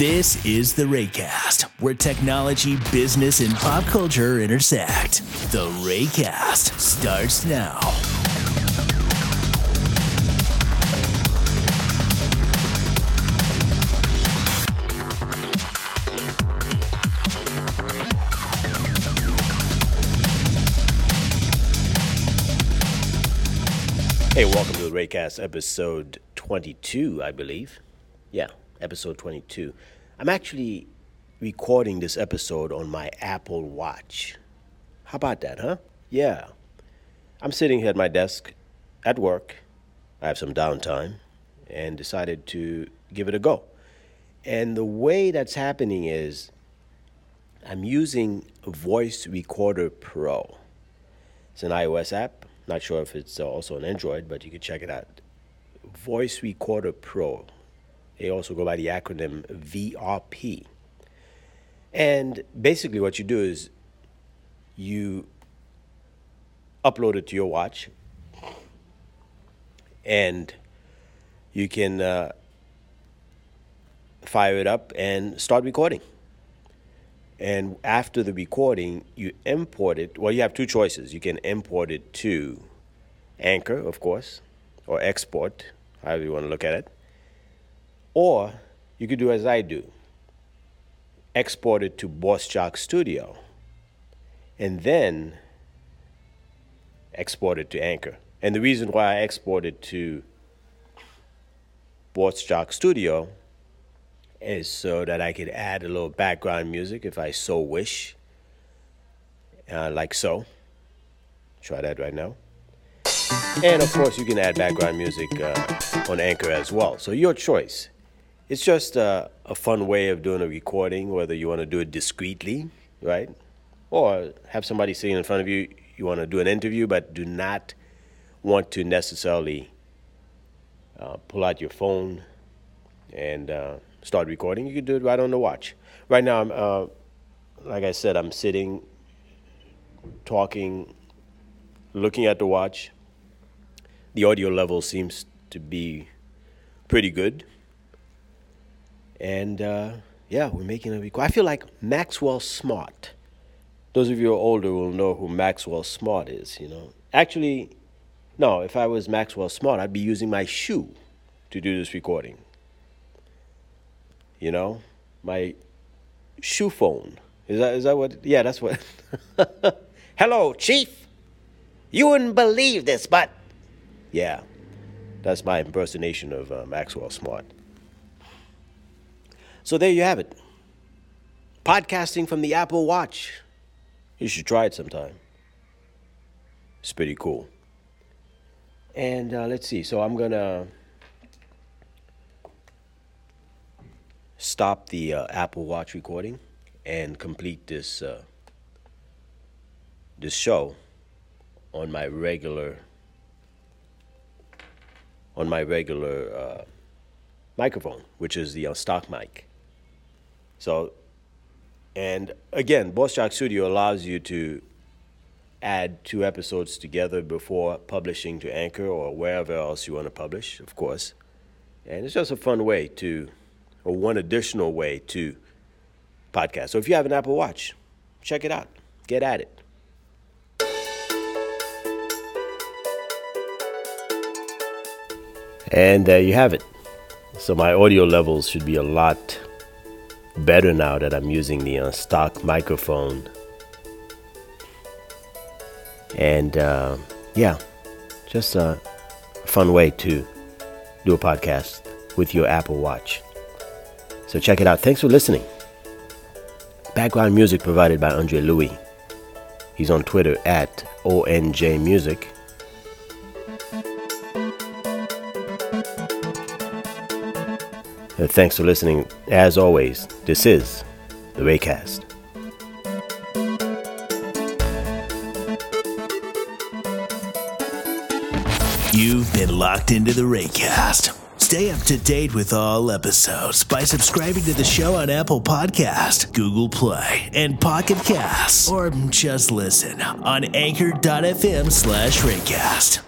This is the Raycast, where technology, business, and pop culture intersect. The Raycast starts now. Hey, welcome to the Raycast episode 22, I believe. Yeah, episode 22. I'm actually recording this episode on my Apple Watch. How about that, huh? Yeah. I'm sitting here at my desk at work. I have some downtime and decided to give it a go. And the way that's happening is I'm using Voice Recorder Pro. It's an iOS app. Not sure if it's uh, also an Android, but you can check it out. Voice Recorder Pro. They also go by the acronym VRP. And basically, what you do is you upload it to your watch, and you can uh, fire it up and start recording. And after the recording, you import it. Well, you have two choices. You can import it to Anchor, of course, or export, however you want to look at it. Or you could do as I do export it to Boss Jock Studio and then export it to Anchor. And the reason why I export it to Boss Jock Studio is so that I could add a little background music if I so wish, uh, like so. Try that right now. And of course, you can add background music uh, on Anchor as well. So, your choice. It's just a, a fun way of doing a recording, whether you want to do it discreetly, right? Or have somebody sitting in front of you, you want to do an interview, but do not want to necessarily uh, pull out your phone and uh, start recording. You can do it right on the watch. Right now, I'm, uh, like I said, I'm sitting, talking, looking at the watch. The audio level seems to be pretty good. And uh, yeah, we're making a record. I feel like Maxwell Smart. Those of you who are older will know who Maxwell Smart is, you know. Actually, no, if I was Maxwell Smart, I'd be using my shoe to do this recording. You know, my shoe phone. Is that is that what? Yeah, that's what. Hello, Chief. You wouldn't believe this, but yeah, that's my impersonation of uh, Maxwell Smart. So there you have it. Podcasting from the Apple Watch. You should try it sometime. It's pretty cool. And uh, let's see. So I'm gonna stop the uh, Apple Watch recording and complete this uh, this show on my regular on my regular uh, microphone, which is the uh, stock mic. So, and again, Boss Jock Studio allows you to add two episodes together before publishing to Anchor or wherever else you want to publish, of course. And it's just a fun way to, or one additional way to podcast. So if you have an Apple Watch, check it out. Get at it. And there you have it. So my audio levels should be a lot better now that I'm using the uh, stock microphone. And uh, yeah, just a fun way to do a podcast with your Apple Watch. So check it out. Thanks for listening. Background music provided by Andre Louis. He's on Twitter at ONJ Music. And thanks for listening. As always, this is the Raycast. You've been locked into the Raycast. Stay up to date with all episodes by subscribing to the show on Apple Podcast, Google Play, and Pocket Casts, or just listen on anchor.fm slash Raycast.